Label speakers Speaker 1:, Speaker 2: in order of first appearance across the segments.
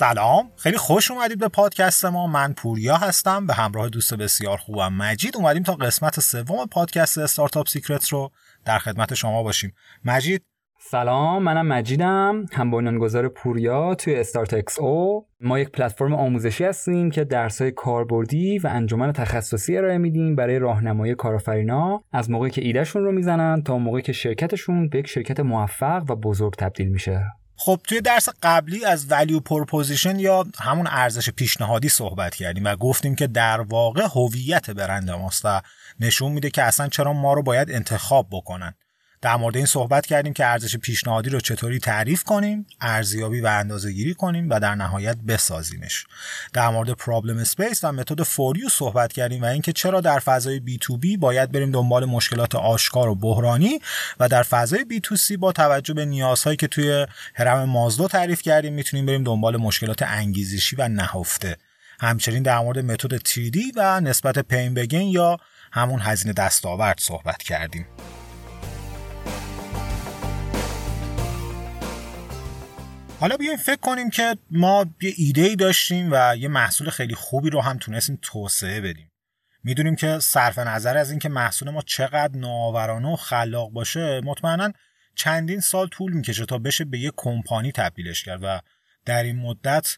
Speaker 1: سلام. خیلی خوش اومدید به پادکست ما. من پوریا هستم به همراه دوست بسیار خوبم مجید اومدیم تا قسمت سوم پادکست Startup Secret رو در خدمت شما باشیم. مجید.
Speaker 2: سلام منم مجیدم هم بنیانگذار پوریا توی StartXO. ما یک پلتفرم آموزشی هستیم که درسای کاربردی و انجمن تخصصی ارائه میدیم برای راهنمایی کارآفرینا. از موقعی که ایدهشون رو می‌زنن تا موقعی که شرکتشون به یک شرکت موفق و بزرگ تبدیل میشه.
Speaker 1: خب توی درس قبلی از value proposition یا همون ارزش پیشنهادی صحبت کردیم و گفتیم که در واقع هویت برند ماست و نشون میده که اصلا چرا ما رو باید انتخاب بکنن. در مورد این صحبت کردیم که ارزش پیشنهادی رو چطوری تعریف کنیم ارزیابی و اندازه گیری کنیم و در نهایت بسازیمش. در مورد problem space و متد four U صحبت کردیم و اینکه چرا در فضای B2B باید بریم دنبال مشکلات آشکار و بحرانی و در فضای بی تو سی با توجه به نیازهایی که توی هرم مازلو تعریف کردیم می‌تونیم بریم دنبال مشکلات انگیزشی و نهفته. همچنین در مورد متد 3D و نسبت پین بگین یا همون هزینه دستاورد صحبت کردیم. حالا بیایم فکر کنیم که ما یه ایده ای داشتیم و یه محصول خیلی خوبی رو هم تونستیم توسعه بدیم. می‌دونیم که صرف نظر از اینکه محصول ما چقدر نوآورانه و خلاق باشه مطمئنا چندین سال طول می‌کشه تا بشه به یه کمپانی تبدیلش کرد و در این مدت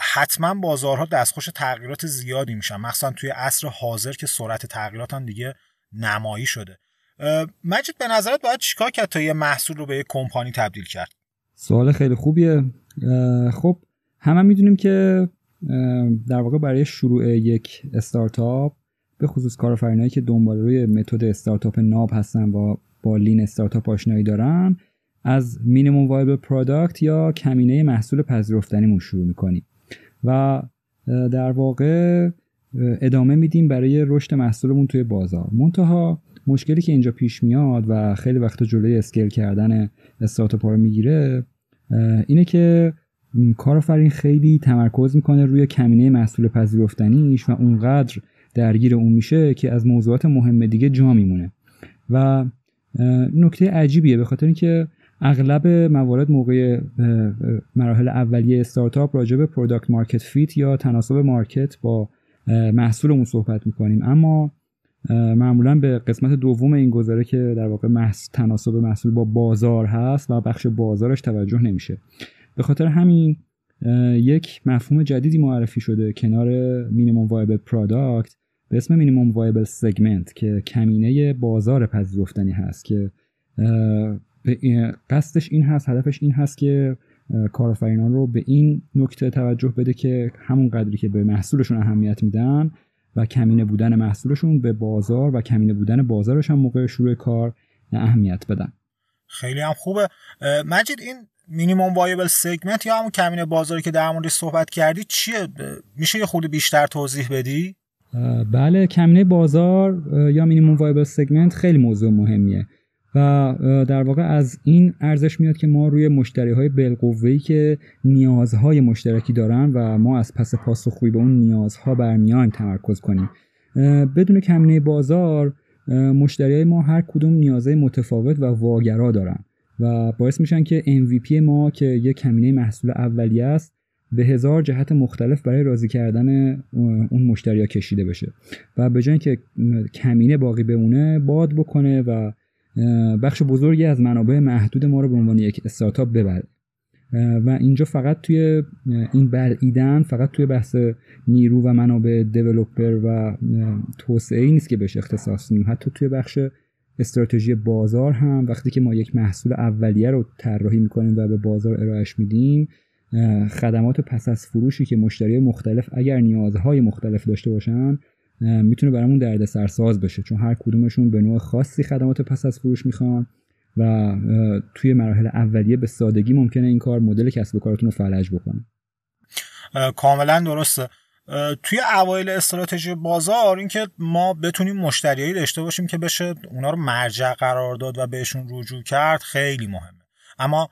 Speaker 1: حتما بازارها دستخوش تغییرات زیادی میشن. مخصوصا توی عصر حاضر که سرعت تغییرات هم دیگه نمایی شده. مجید به نظرت باید چیکار کرد تا یه محصول رو به یه کمپانی تبدیل کرد؟
Speaker 2: سوال خیلی خوبیه. خب همه می‌دونیم که در واقع برای شروع یک استارتاپ به خصوص کارآفرینایی که دنباله‌روی متد استارتاپ ناب هستن و با lean startup آشنایی دارن از minimum viable product یا کمینه محصول پذیرفتنیمون شروع می‌کنیم. و در واقع ادامه میدیم برای رشد محصولمون توی بازار. منتها مشکلی که اینجا پیش میاد و خیلی وقت جلوی scale کردن استارتاپ رو می‌گیره اینه که کارآفرین خیلی تمرکز می‌کنه روی کمینه محصول پذیرفتنیش و اونقدر درگیر اون میشه که از موضوعات مهم دیگه جا میمونه. و نکته عجیبیه به خاطر اینکه اغلب موارد موقع مراحل اولیه استارتاپ راجع به product market fit یا تناسب market با محصولمون صحبت می‌کنیم. اما معمولا به قسمت دوم این گزاره که در واقع محص... تناسب محصول با بازار هست و بخش بازارش توجه نمیشه. به خاطر همین یک مفهوم جدیدی معرفی شده کنار minimum viable product به اسم minimum viable segment که کمینه بازار پذیرفتنی هست که قصدش این هست هدفش این هست که کارآفرینان رو به این نکته توجه بده که همون قدری که به محصولشون اهمیت میدن و کمینه بودن محصولشون به بازار و کمینه بودن بازارش هم موقع شروع کار اهمیت بدن.
Speaker 1: خیلی هم خوبه. مجید این minimum viable segment یا همون کمینه بازاری که در موردش صحبت کردی چیه؟ میشه یه خورده بیشتر توضیح بدی؟
Speaker 2: بله کمینه بازار یا minimum viable segment خیلی موضوع مهمیه. و در واقع از این ارزش میاد که ما روی مشتری های که نیازهای مشترکی دارن و ما از پس پاسخگویی به اون نیازها برمیایم تمرکز کنیم. بدون کمینه بازار مشتری های ما هر کدوم نیازهای متفاوت و واگرا دارن و باعث میشن که MVP ما که یک کمینه محصول اولیه است به هزار جهت مختلف برای راضی کردن اون مشتری ها کشیده بشه. و به جای که کمینه باقی بمونه باد بکنه و بخش بزرگی از منابع محدود ما رو به عنوان یک استارتاپ ببره و اینجا فقط توی این بلعیدن فقط توی بحث نیرو و منابع دیولوپر و توسعه ای نیست که بهش اختصاص دیم حتی توی بخش استراتژی بازار هم وقتی که ما یک محصول اولیه رو طراحی می‌کنیم و به بازار ارائهش میدیم خدمات پس از فروشی که مشتری مختلف اگر نیازهای مختلف داشته باشن می‌تونه برامون درد سرساز بشه چون هر کدومشون به نوع خاصی خدمات پس از فروش می‌خوان و توی مراحل اولیه به سادگی ممکنه این کار مدل کسب و کارتون رو فلج بکنه.
Speaker 1: کاملا درسته. توی اوایل استراتژی بازار اینکه ما بتونیم مشتریایی داشته باشیم که بشه اونا رو مرجع قرار داد و بهشون رجوع کرد خیلی مهمه. اما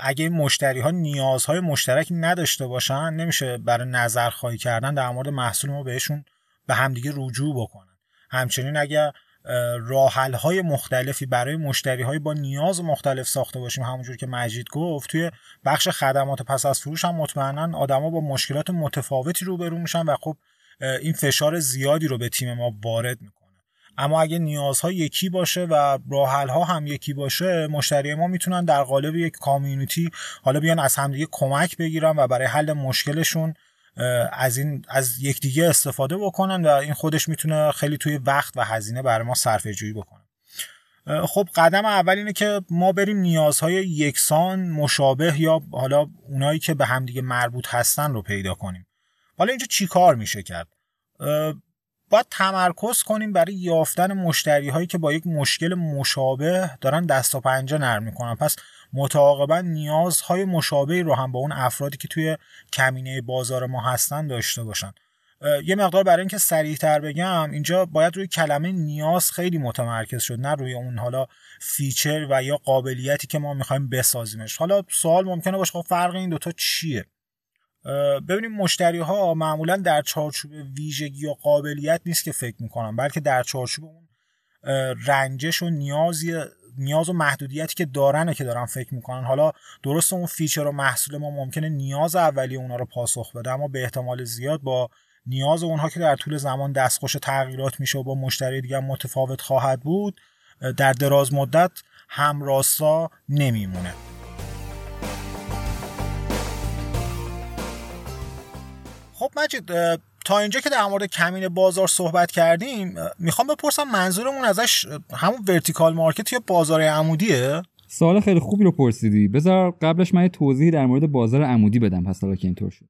Speaker 1: اگه مشتری ها نیازهای مشترک نداشته باشن نمیشه برای نظر خواهی کردن در مورد محصول ما بهشون به همدیگه رجوع بکنن. همچنین اگر راحل های مختلفی برای مشتری های با نیاز مختلف ساخته باشیم همونجور که مجید گفت توی بخش خدمات پس از فروش هم مطمئنا آدما با مشکلات متفاوتی روبرو میشن و خب این فشار زیادی رو به تیم ما وارد می‌کنه. اما اگه نیازها یکی باشه و راحل ها هم یکی باشه مشتری ما می‌تونن در قالب یک کامیونیتی حالا بیان از همدیگه کمک بگیرن و برای حل مشکلشون از این از یکدیگه استفاده بکنن و این خودش می‌تونه خیلی توی وقت و هزینه برای ما صرفه جویی بکنه خب قدم اول اینه که ما بریم نیازهای یکسان مشابه یا حالا اونایی که به همدیگه مربوط هستن رو پیدا کنیم. حالا اینجا چی کار میشه کرد؟ باید تمرکز کنیم برای یافتن مشتری هایی که با یک مشکل مشابه دارن دست و پنجه نرم می‌کنن. پس متعاقبا نیازهای مشابهی رو هم با اون افرادی که توی کمینه بازار ما هستن داشته باشن. یه مقدار برای اینکه سریعتر بگم اینجا باید روی کلمه نیاز خیلی متمرکز شد نه روی اون حالا feature و یا قابلیتی که ما می‌خوایم بسازیمش. حالا سوال ممکنه باشه خب فرق این دوتا چیه؟ ببینیم مشتری ها معمولا در چارچوب ویژگی یا قابلیت نیست که فکر می‌کنن بلکه در چارچوب اون رنجش و نیازی نیاز و محدودیتی که دارنه که دارن فکر می‌کنن. حالا درست اون feature و محصول ما ممکنه نیاز اولی اونا رو پاسخ بده اما به احتمال زیاد با نیاز اونها که در طول زمان دستخوش تغییرات میشه و با مشتری دیگه متفاوت خواهد بود در دراز مدت همراستا نمیمونه. خب مجید تا اینجا که در مورد کمین بازار صحبت کردیم می‌خوام بپرسم منظورمون ازش همون ورتیکال مارکت یا بازار عمودیه؟
Speaker 2: سوال خیلی خوبی رو پرسیدی. بذار قبلش من یه توضیحی در مورد بازار عمودی بدم پس حالا که اینطور شد.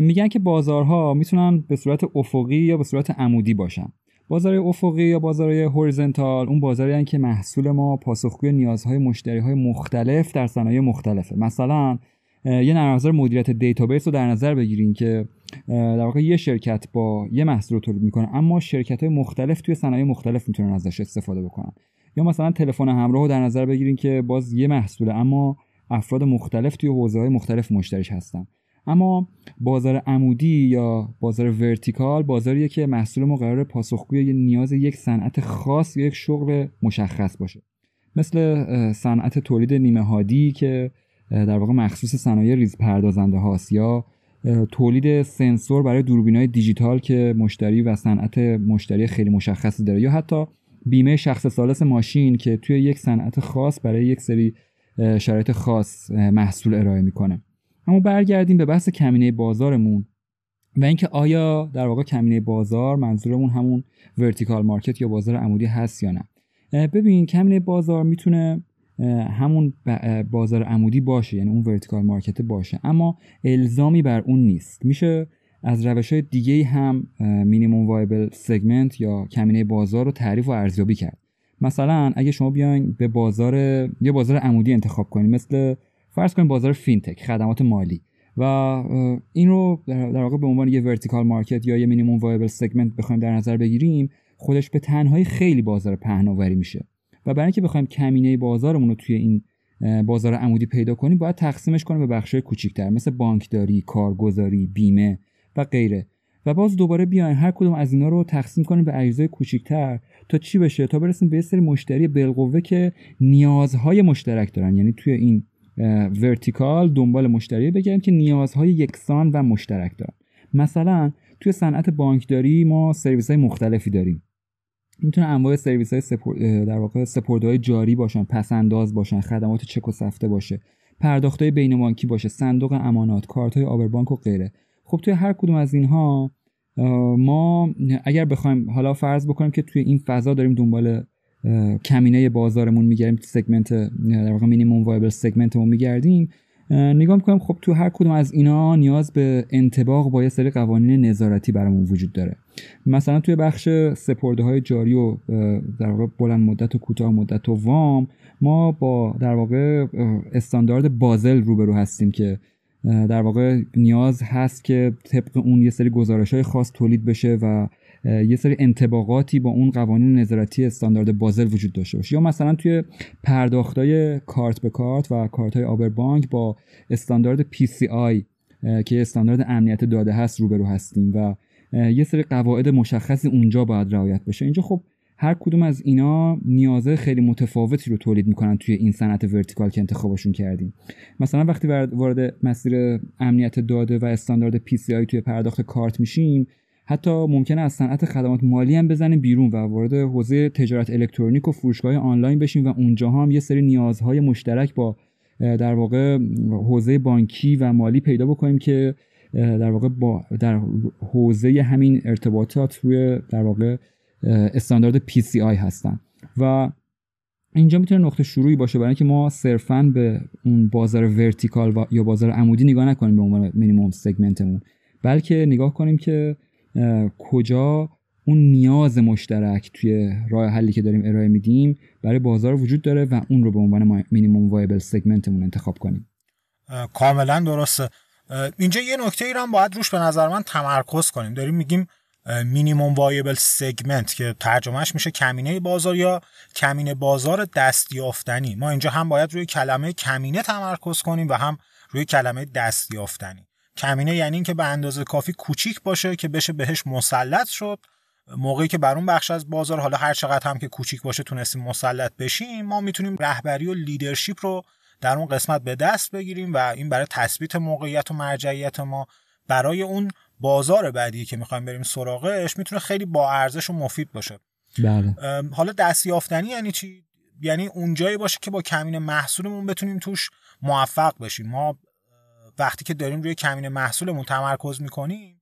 Speaker 2: میگن که بازارها می‌تونن به صورت افقی یا به صورت عمودی باشن. بازار افقی یا بازار horizontal اون بازاری که محصول ما پاسخگوی نیازهای مشتری های مختلف در صنایع مختلفه. مثلا یه نرم افزار مدیریت database رو در نظر بگیرین که در واقع یه شرکت با یه محصول تولید می‌کنه اما شرکت های مختلف توی صنایع مختلف می‌تونن ازش استفاده بکنن. یا مثلا تلفن همراه رو در نظر بگیرین که باز یه محصوله اما افراد مختلف توی حوزه های مختلف مشتریش هستن. اما بازار عمودی یا بازار vertical بازاریه که محصول ما قراره پاسخگوی نیاز یک صنعت خاص یا یک شغل مشخص باشه. مثل صنعت تولید نیمه هادی که در واقع مخصوص صنایع ریز پردازنده هاست یا تولید سنسور برای دوربینای دیجیتال که مشتری و صنعت مشتری خیلی مشخصی داره یا حتی بیمه شخص ثالث ماشین که توی یک صنعت خاص برای یک سری شرایط خاص محصول ارائه می‌کنه. اما برگردیم به بحث کمینه بازارمون و اینکه آیا در واقع کمینه بازار منظورمون همون vertical market یا بازار عمودی هست یا نه. ببین کمینه بازار می‌تونه همون بازار عمودی باشه یعنی اون vertical market باشه. اما الزامی بر اون نیست. میشه از روش های دیگه هم minimum viable segment یا کمینه بازار رو تعریف و ارزیابی کرد. مثلا اگه شما بیاین به بازار یه بازار عمودی انتخاب کنید مثل فرض کنید بازار fintech خدمات مالی. و این رو در واقع به عنوان یه vertical market یا یه minimum viable segment بخوایم در نظر بگیریم خودش به تنهایی خیلی بازار پهناوری میشه. و برای اینکه بخوایم کمینه بازارمون رو توی این بازار عمودی پیدا کنیم باید تقسیمش کنیم به بخش‌های کوچیک‌تر مثل بانکداری، کارگزاری، بیمه و غیره. و باز دوباره بیاین هر کدوم از اینا رو تقسیم کنیم به اجزای کوچیک‌تر تا چی بشه؟ تا برسیم به سری مشتری بالقوه که نیازهای مشترک دارن. یعنی توی این vertical دنبال مشتری بگردیم که نیازهای یکسان و مشترک دارن. مثلا توی صنعت بانکداری ما سرویس های مختلفی داریم. می‌تونه انواع سرویس های سپور... در واقع های جاری باشن پس‌انداز باشن خدمات چک و سفته باشه پرداخت های بین بانکی باشه صندوق امانات کارت های عابربانک و غیره. خب توی هر کدوم از اینها ما اگر بخوایم حالا فرض بکنیم که توی این فضا داریم دنبال کمینه بازارمون میگردیم سگمنت در واقع مینیمم وایبل سگمنتمون میگردیم نگاه می‌کنم خب تو هر کدوم از اینا نیاز به انتباق با یه سری قوانین نظارتی برامون وجود داره. مثلا توی بخش سپرده های جاری و در واقع بلند مدت و کوتاه مدت و وام ما با در واقع استاندارد بازل روبرو هستیم که در واقع نیاز هست که طبق اون یه سری گزارش های خاص تولید بشه و یه سری انتباقاتی با اون قوانین نظارتی استاندارد بازل وجود داشته باشه. یا مثلا توی پرداختای کارت به کارت و کارت های آبربانک با استاندارد PCI که استاندارد امنیت داده هست روبرو هستیم و یه سری قواعد مشخصی اونجا باید رعایت بشه. اینجا خب هر کدوم از اینا نیازه خیلی متفاوتی رو تولید می‌کنن توی این صنعت ورتیکال که انتخابشون کردیم. مثلا وقتی وارد مسیر امنیت داده و استاندارد PCI توی پرداخت کارت میشیم حتی ممکنه از صنعت خدمات مالی هم بزنیم بیرون و وارد حوزه تجارت الکترونیک و فروشگاه آنلاین بشیم و اونجا هم یه سری نیازهای مشترک با در واقع حوزه بانکی و مالی پیدا بکنیم که در واقع با در حوزه همین ارتباطات روی در واقع استاندارد PCI هستن. و اینجا می‌تونه نقطه شروعی باشه برای اینکه ما صرفا به اون بازار ورتیکال یا بازار عمودی نگاه نکنیم به عنوان مینیمم سگمنتمون بلکه نگاه کنیم که کجا اون نیاز مشترک توی راه حلی که داریم ارائه میدیم برای بازار وجود داره و اون رو به عنوان مینیمم وایبل سگمنتمون انتخاب کنیم.
Speaker 1: کاملا درسته. اینجا یه نکته ای هم باید روش به نظر من تمرکز کنیم. داریم میگیم minimum viable segment که ترجمهش میشه کمینه بازار یا کمینه بازار دستیافتنی. ما اینجا هم باید روی کلمه کمینه تمرکز کنیم و هم روی کلمه دستیافتنی. کمینه یعنی اینکه به اندازه کافی کوچیک باشه که بشه بهش مسلط شد. موقعی که بر اون بخش از بازار حالا هر چقدر هم که کوچیک باشه تونستیم مسلط بشیم ما می‌تونیم رهبری و leadership رو در اون قسمت به دست بگیریم و این برای تثبیت موقعیت و مرجعیت ما برای اون بازار بعدی که می‌خوایم بریم سراغش می‌تونه خیلی با ارزش و مفید باشه.
Speaker 2: بله.
Speaker 1: حالا دستیافتنی یعنی چی؟ یعنی اونجایی باشه که با کمین محصولمون بتونیم توش موفق بشیم. ما وقتی که داریم روی کمین محصولمون تمرکز می‌کنیم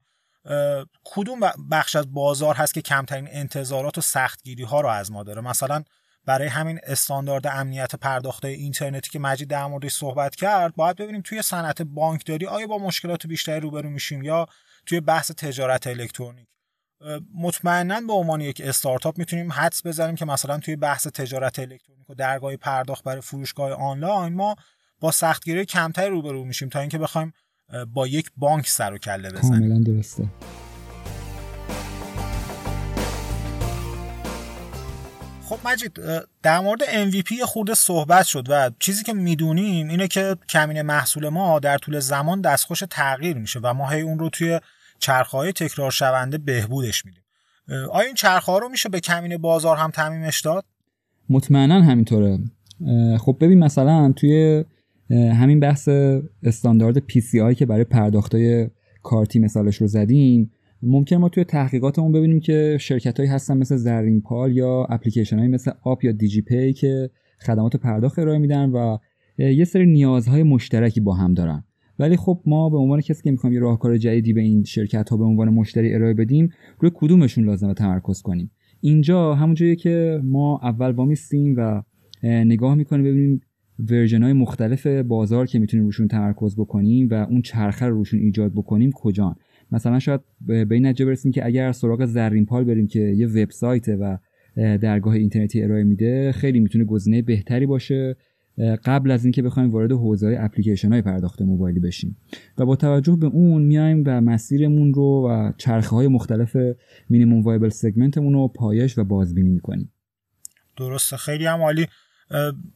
Speaker 1: کدوم بخش از بازار هست که کمترین انتظارات و سختگیری ها رو از ما داره؟ مثلا برای همین استاندارد امنیت پرداخت اینترنتی که مجید در موردش صحبت کرد باید ببینیم توی صنعت بانکداری آیا با مشکلات بیشتری روبرو میشیم یا توی بحث تجارت الکترونیک؟ مطمئنا به عنوان یک استارتاپ می‌تونیم حدس بزنیم که مثلا توی بحث تجارت الکترونیک و درگاه پرداخت برای فروشگاه آنلاین ما با سختگیری کمتری روبرو میشیم تا اینکه بخوایم با یک بانک سر و کله بزنیم.
Speaker 2: کاملا درسته.
Speaker 1: خب مجید در مورد MVP خورده صحبت شد و چیزی که می‌دونیم اینه که کمین محصول ما در طول زمان دستخوش تغییر میشه و ما هی اون رو توی چرخهای تکرار شونده بهبودش میدیم. آیا این چرخها رو میشه به کمین بازار هم تعمیمش داد؟
Speaker 2: مطمئنا همینطوره. خب ببین مثلا توی همین بحث استاندارد PCI که برای پرداختای کارتی مثالش رو زدیم ممکن ما توی تحقیقاتمون ببینیم که شرکت هایی هستن مثل زرین پال یا اپلیکیشن هایی مثل آپ یا دیجی پی که خدمات پرداخت ارائه میدن و یه سری نیازهای مشترکی با هم دارن. ولی خب ما به عنوان کسی که می‌خوایم یه راهکار جدیدی به این شرکت ها به عنوان مشتری ارائه بدیم روی کدومشون لازمه تمرکز کنیم. اینجا همون که ما اول وامیستیم و نگاه می‌کنیم ببینیم ورژن های مختلف بازار که می‌تونیم روشون تمرکز بکنیم و اون چرخه رو روشون ایجاد بکنیم کجان مثلا شاید به این نتیجه برسیم که اگر سراغ زرین پال بریم که یه وبسایت و درگاه اینترنتی ارائه میده خیلی می‌تونه گزینه بهتری باشه قبل از اینکه بخوایم وارد حوزه های اپلیکیشن های پرداخت موبایلی بشیم. و با توجه به اون میایم و مسیرمون رو و چرخه های مختلف مینیموم وایبل سگمنتمون رو پایش و بازبینی می‌کنیم.
Speaker 1: درسته. خیلی هم عالی.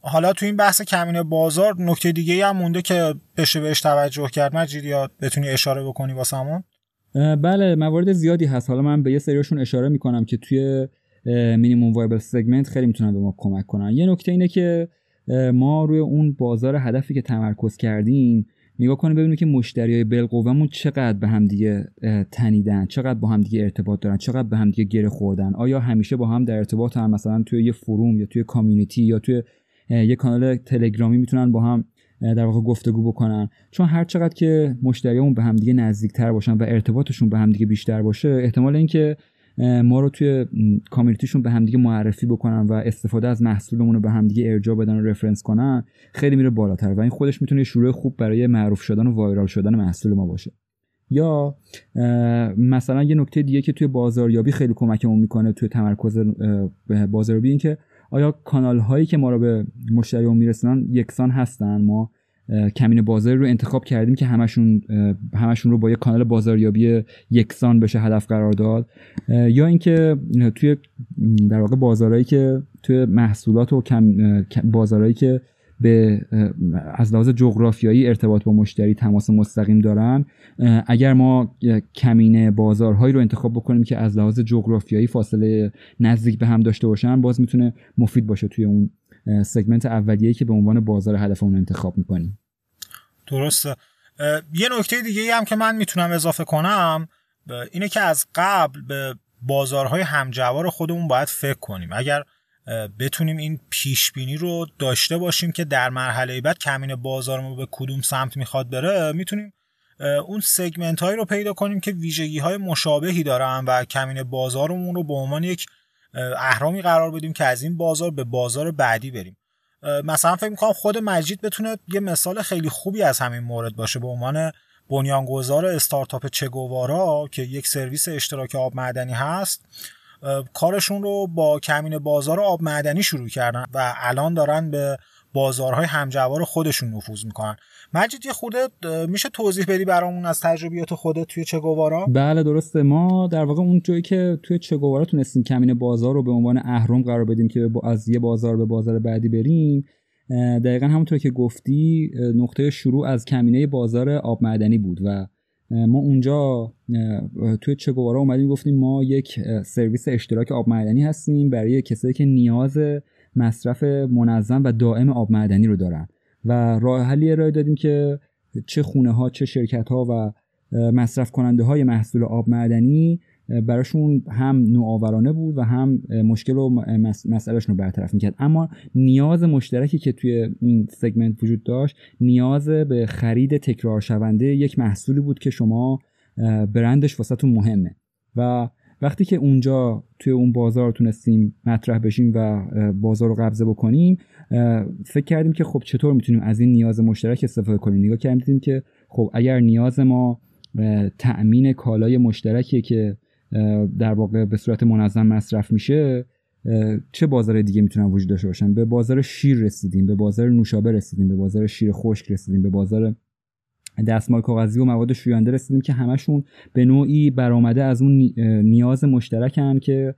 Speaker 1: حالا تو این بحث کمین بازار نکته دیگه هم مونده که بشه بهش توجه کرد. مجید یا بتونی اشاره بکنی واسمون؟
Speaker 2: بله موارد زیادی هست. حالا من به یه سریاشون اشاره می‌کنم که توی مینیموم وایبل سگمنت خیلی می‌تونن به ما کمک کنن. یه نکته اینه که ما روی اون بازار هدفی که تمرکز کردیم نگاه کنیم ببینیم که مشتری های بالقوهمون چقدر به همدیگه تنیدن چقدر با همدیگه ارتباط دارن چقدر به همدیگه گره خوردن. آیا همیشه با هم در ارتباط هم؟ مثلا توی یه فروم یا توی کامیونیتی یا توی یه کانال تلگرامی می‌تونن با هم در واقع گفتگو بکنن. چون هر چقدر که مشتریامون به همدیگه نزدیکتر باشن و ارتباطشون به همدیگه بیشتر باشه احتمال اینکه ما رو توی کامیونیتیشون به همدیگه معرفی بکنن و استفاده از محصولمون رو به همدیگه ارجاع بدن و رفرنس کنن خیلی میره بالاتر و این خودش می‌تونه شروع خوب برای معروف شدن و وایرال شدن محصول ما باشه. یا مثلا یه نکته دیگه که توی بازاریابی خیلی کمکمون می‌کنه توی تمرکز بازاریابی این که آیا کانال هایی که ما رو به مشتریمون میرسونن یکسان هستن؟ ما کمین بازاری رو انتخاب کردیم که همشون همشون رو با یک کانال بازاریابی یکسان بشه هدف قرار داد. یا اینکه توی در واقع بازارهایی که توی محصولات و کم بازارهایی که به از لحاظ جغرافیایی ارتباط با مشتری تماس مستقیم دارن اگر ما کمینه بازارهایی رو انتخاب بکنیم که از لحاظ جغرافیایی فاصله نزدیک به هم داشته باشن باز می‌تونه مفید باشه توی اون سگمنت اولیه‌ای که به عنوان بازار هدفمون انتخاب می‌کنیم.
Speaker 1: درسته. یه نکته دیگه هم که من می‌تونم اضافه کنم اینه که از قبل به بازارهای همجوار خودمون باید فکر کنیم. اگر بتونیم این پیش بینی رو داشته باشیم که در مرحله بعد کمین بازارمون به کدوم سمت می‌خواد بره می‌تونیم اون سگمنت هایی رو پیدا کنیم که ویژگی های مشابهی دارن و کمین بازارمون رو به عنوان یک اهرامی قرار بدیم که از این بازار به بازار بعدی بریم. مثلا فکر می‌کنم خود مجید بتونه یه مثال خیلی خوبی از همین مورد باشه به عنوان بنیانگذار استارتاپ چگوارا که یک سرویس اشتراک آب معدنی هست. کارشون رو با کمین بازار آب معدنی شروع کردن و الان دارن به بازارهای همجوار خودشون نفوذ می‌کنن. مجید یه خورده میشه توضیح بدی برامون از تجربیات خودت توی چگوارا
Speaker 2: بله درسته. ما در واقع اون جایی که توی چگوارا تونستیم کمین بازار رو به عنوان اهرم قرار بدیم که از یه بازار به بازار بعدی بریم دقیقا همونطور که گفتی نقطه شروع از کمینه بازار آب معدنی بود و ما اونجا توی چگوارا اومدیم گفتیم ما یک سرویس اشتراک آب معدنی هستیم برای کسایی که نیاز مصرف منظم و دائم آب معدنی رو دارن. و راه حلی ارائه دادیم که چه خونه ها چه شرکت ها و مصرف کننده های محصول آب معدنی براشون هم نوآورانه بود و هم مشکل و مسئلهشون رو برطرف می‌کرد. اما نیاز مشترکی که توی این سگمنت وجود داشت نیاز به خرید تکرار شونده یک محصولی بود که شما برندش واسهتون مهمه. و وقتی که اونجا توی اون بازار تونستیم مطرح بشیم و بازار رو قبضه بکنیم فکر کردیم که خب چطور می‌تونیم از این نیاز مشترک استفاده کنیم. نگاه کردیم که خب اگر نیاز ما تأمین کالای مشترکیه که در واقع به صورت منظم مصرف میشه چه بازار دیگه می‌تونن وجود داشته باشن؟ به بازار شیر رسیدیم به بازار نوشابه رسیدیم به بازار شیر خشک رسیدیم به بازار دستمال کاغذی و مواد شوینده رسیدیم که همشون به نوعی برآمده از اون نیاز مشترکن که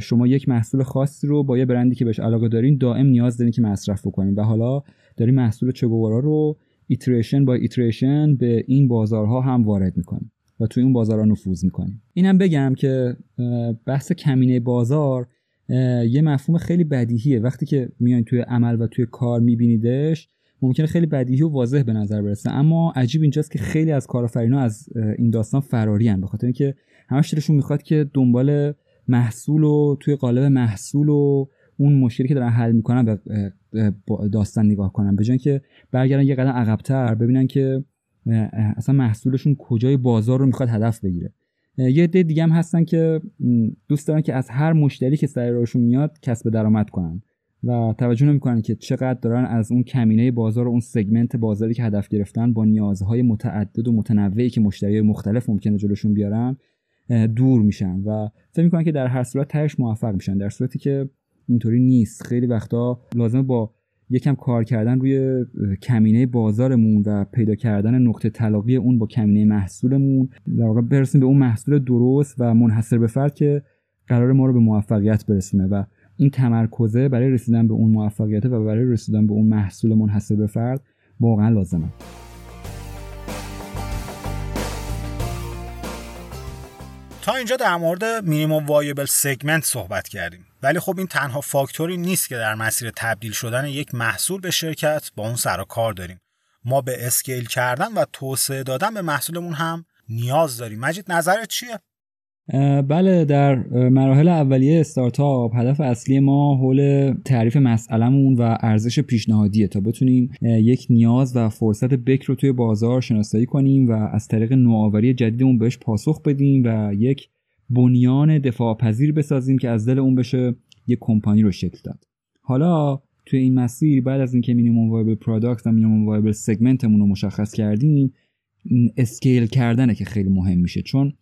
Speaker 2: شما یک محصول خاصی رو با یه برندی که بهش علاقه دارین دائم نیاز دارین که مصرف بکنین. و حالا داریم محصول چگوارا رو iteration by iteration به این بازارها هم وارد می‌کنیم و توی اون بازارها نفوذ می‌کنیم اینم بگم که بحث کمینه بازار یه مفهوم خیلی بدیهیه. وقتی که میان توی عمل و توی کار میبینیدش ممکنه خیلی بدیهی و واضح به نظر برسه. اما عجیب اینجاست که خیلی از کارآفرینا از این داستان فراری هن. به خاطر اینکه همش دلشون می‌خواد که دنبال محصول و توی قالب محصول و اون مشکلی که دارن حل می‌کنن به داستان نگاه کنن. به که برگردن یه قدم عقبتر ببینن که اصلا محصولشون کجای بازار رو می‌خواد هدف بگیره. یه عده دیگه هم هستن که دوست دارن که از هر مشتری که سر راهشون میاد کسب درآمد کنن. و توجه نمی‌کنن که چقدر دارن از اون کمینه بازار و اون سگمنت بازاری که هدف گرفتن با نیازهای متعدد و متنوعی که مشتری مختلف ممکنه جلوشون بیارن دور میشن و فکر می‌کنن که در هر صورت تهش موفق میشن در صورتی که اینطوری نیست. خیلی وقتا لازم با یکم کار کردن روی کمینه بازارمون و پیدا کردن نقطه تلاقی اون با کمینه محصولمون در واقع برسیم به اون محصول درست و منحصر به فرد که قرار ما رو به موفقیت برسونه و این تمرکزه برای رسیدن به اون موفقیت و برای رسیدن به اون محصول منحصر به فرد واقعا لازمه.
Speaker 1: تا اینجا در مورد minimum viable segment صحبت کردیم. ولی خب این تنها فاکتوری نیست که در مسیر تبدیل شدن یک محصول به شرکت با اون سر و کار داریم. ما به scale کردن و توسعه دادن به محصولمون هم نیاز داریم. مجید نظرت چیه؟
Speaker 2: بله در مراحل اولیه استارتاپ هدف اصلی ما حول تعریف مسئلهمون و ارزش پیشنهادیه تا بتونیم یک نیاز و فرصت بکر رو توی بازار شناسایی کنیم و از طریق نوآوری جدیدمون بهش پاسخ بدیم و یک بنیان دفاع پذیر بسازیم که از دل اون بشه یک کمپانی رو شکل داد. حالا توی این مسیر بعد از اینکه minimum viable product و minimum viable segment مون رو مشخص کردیم scale کردنه که خیلی مهم میشه. چون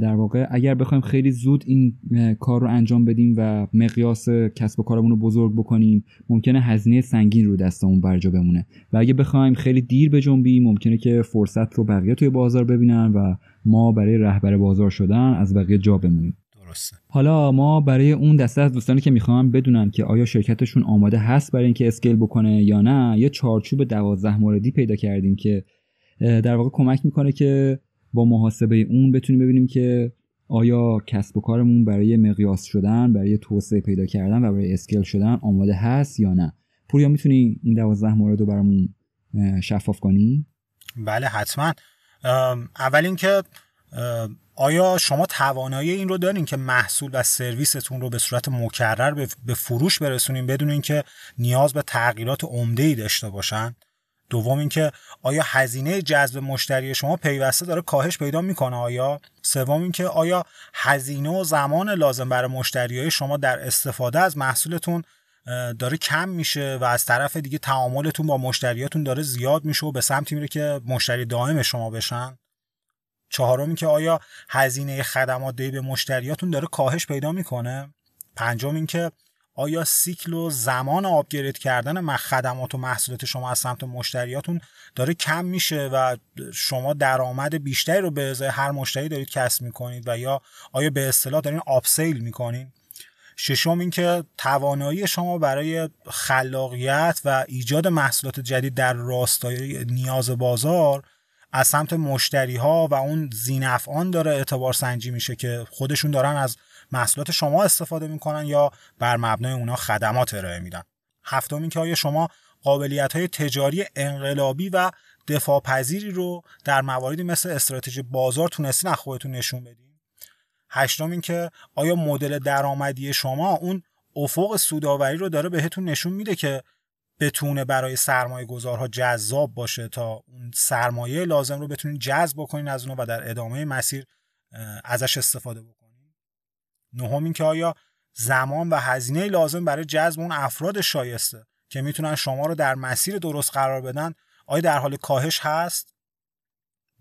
Speaker 2: در واقع اگر بخوایم خیلی زود این کار رو انجام بدیم و مقیاس کسب و کارمون رو بزرگ بکنیم ممکنه هزینه سنگین رو دستمون برجا بمونه. و اگه بخوایم خیلی دیر بجنبیم ممکنه که فرصت رو بقیه توی بازار ببینن و ما برای رهبر بازار شدن از بقیه جا بمونیم.
Speaker 1: درسته.
Speaker 2: حالا ما برای اون دسته از دوستانی که می‌خوان بدونن که آیا شرکتشون آماده هست برای اینکه اسکیل بکنه یا نه یه چارچوب دوازده موردی پیدا کردیم که در واقع کمک می‌کنه که با محاسبه اون بتونیم ببینیم که آیا کسب و کارمون برای مقیاس شدن برای توسعه پیدا کردن و برای اسکیل شدن آماده هست یا نه؟ پوریا می‌تونی این دوازده مورد رو برامون شفاف کنی؟
Speaker 1: بله حتما. اول اینکه آیا شما توانایی این رو دارین که محصول و سرویستون رو به صورت مکرر به فروش برسونین بدون اینکه نیاز به تغییرات عمده ای داشته باشن؟ دوم اینکه آیا هزینه جذب مشتری شما پیوسته داره کاهش پیدا می‌کنه آیا؟ سوم اینکه آیا هزینه و زمان لازم برای مشتری شما در استفاده از محصولتون داره کم میشه و از طرف دیگه تعاملتون با مشتریاتون داره زیاد میشه و به سمتی میره که مشتری دائم شما بشن؟ چهارم که آیا هزینه خدمات به مشتریاتون داره کاهش پیدا می‌کنه؟ پنجم اینکه آیا سیکل و زمان آپگرید کردن خدمات و محصولات شما از سمت مشتریاتون داره کم میشه و شما درآمد بیشتری رو به ازای هر مشتری دارید کسب می‌کنید و یا آیا به اصطلاح دارین آپسیل می‌کنید ششم اینکه توانایی شما برای خلاقیت و ایجاد محصولات جدید در راستای نیاز بازار از سمت مشتری ها و اون زینفعان داره اعتبار سنجی میشه که خودشون دارن از محصولات شما استفاده می‌کنن یا بر مبنای اونا خدمات ارائه میدن. هفتم اینکه آیا شما قابلیت های تجاری انقلابی و دفاع پذیری رو در مواردی مثل استراتژی بازار تونستین از خودتون نشون بدین؟ هشتم اینکه آیا مدل درآمدی شما اون افق سوداوری رو داره بهتون نشون میده که بتونه برای سرمایه گذارها جذاب باشه تا اون سرمایه لازم رو بتونین جذب بکنین از اونو و در ادامه مسیر ازش استفاده بکنین؟ نهم این که آیا زمان و هزینه لازم برای جذب اون افراد شایسته که می‌تونن شما رو در مسیر درست قرار بدن آیا در حال کاهش هست؟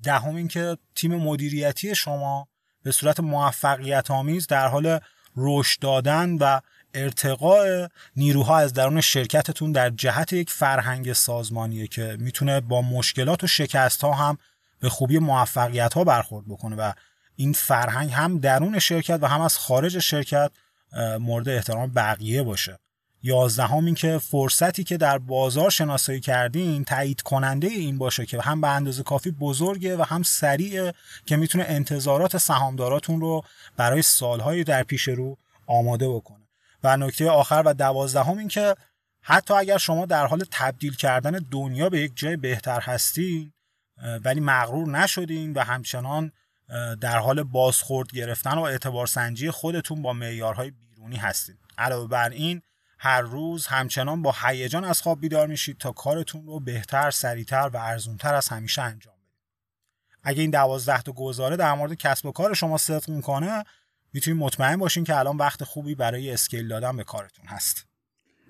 Speaker 1: دهم این که تیم مدیریتی شما به صورت موفقیت آمیز در حال رشد دادن و ارتقاء نیروها از درون شرکتتون در جهت یک فرهنگ سازمانیه که می‌تونه با مشکلات و شکست ها هم به خوبی موفقیت ها برخورد بکنه و این فرهنگ هم درون شرکت و هم از خارج شرکت مورد احترام بقیه باشه. یازدهم این که فرصتی که در بازار شناسایی کردین تایید کننده این باشه که هم به اندازه کافی بزرگه و هم سریعه که می‌تونه انتظارات سهامداراتون رو برای سالهای در پیش رو آماده بکنه. و نکته آخر و دوازدهم این که حتی اگر شما در حال تبدیل کردن دنیا به یک جای بهتر هستین ولی مغرور نشدین و همچنان در حال بازخورد گرفتن و اعتبار سنجی خودتون با معیارهای بیرونی هستین. علاوه بر این هر روز همچنان با هیجان از خواب بیدار میشید تا کارتون رو بهتر، سریعتر و ارزونتر از همیشه انجام بدید. اگه این دوازده تا گزاره در مورد کسب و کار شما صدق می‌کنه می‌تونید مطمئن باشین که الان وقت خوبی برای scale دادن به کارتون هست.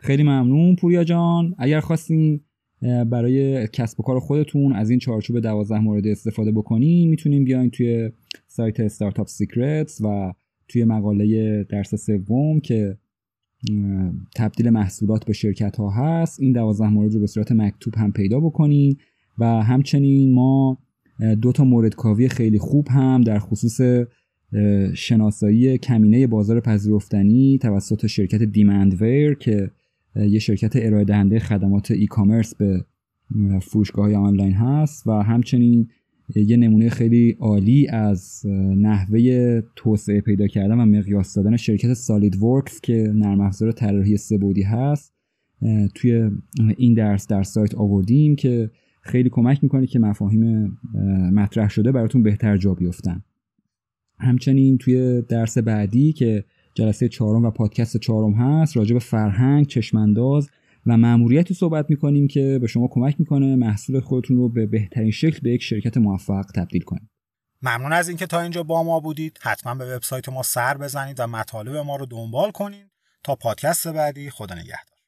Speaker 2: خیلی ممنون پوریا جان. اگر خواستین برای کسب و کار خودتون از این چارچوب دوازده مورد استفاده بکنین. می‌تونین بیاین توی سایت Startup Secrets و توی مقاله درس سوم که تبدیل محصولات به شرکت ها هست. این دوازده مورد رو به صورت مکتوب هم پیدا بکنین و همچنین ما دو تا مورد کاوی خیلی خوب هم در خصوص شناسایی کمینه بازار پذیرفتنی توسط شرکت دیمند ویر که یه شرکت ارائه دهنده خدمات ای کامرس به فروشگاه های آنلاین هست و همچنین یه نمونه خیلی عالی از نحوه توسعه پیدا کردن و مقیاس دادن شرکت سالید ورکس که نرم افزار طراحی سبودی هست. توی این درس در سایت آوردیم که خیلی کمک می‌کنه که مفاهیم مطرح شده براتون بهتر جا بیفتن. همچنین توی درس بعدی که جلسه چهارم و پادکست چهارم هست. راجع به فرهنگ چشمانداز و مأموریتی صحبت می‌کنیم که به شما کمک می‌کنه محصول خودتون رو به بهترین شکل به یک شرکت موفق تبدیل کنید
Speaker 1: ممنون از اینکه تا اینجا با ما بودید. حتما به وبسایت ما سر بزنید و مطالب ما رو دنبال کنید. تا پادکست بعدی خدا نگهدار.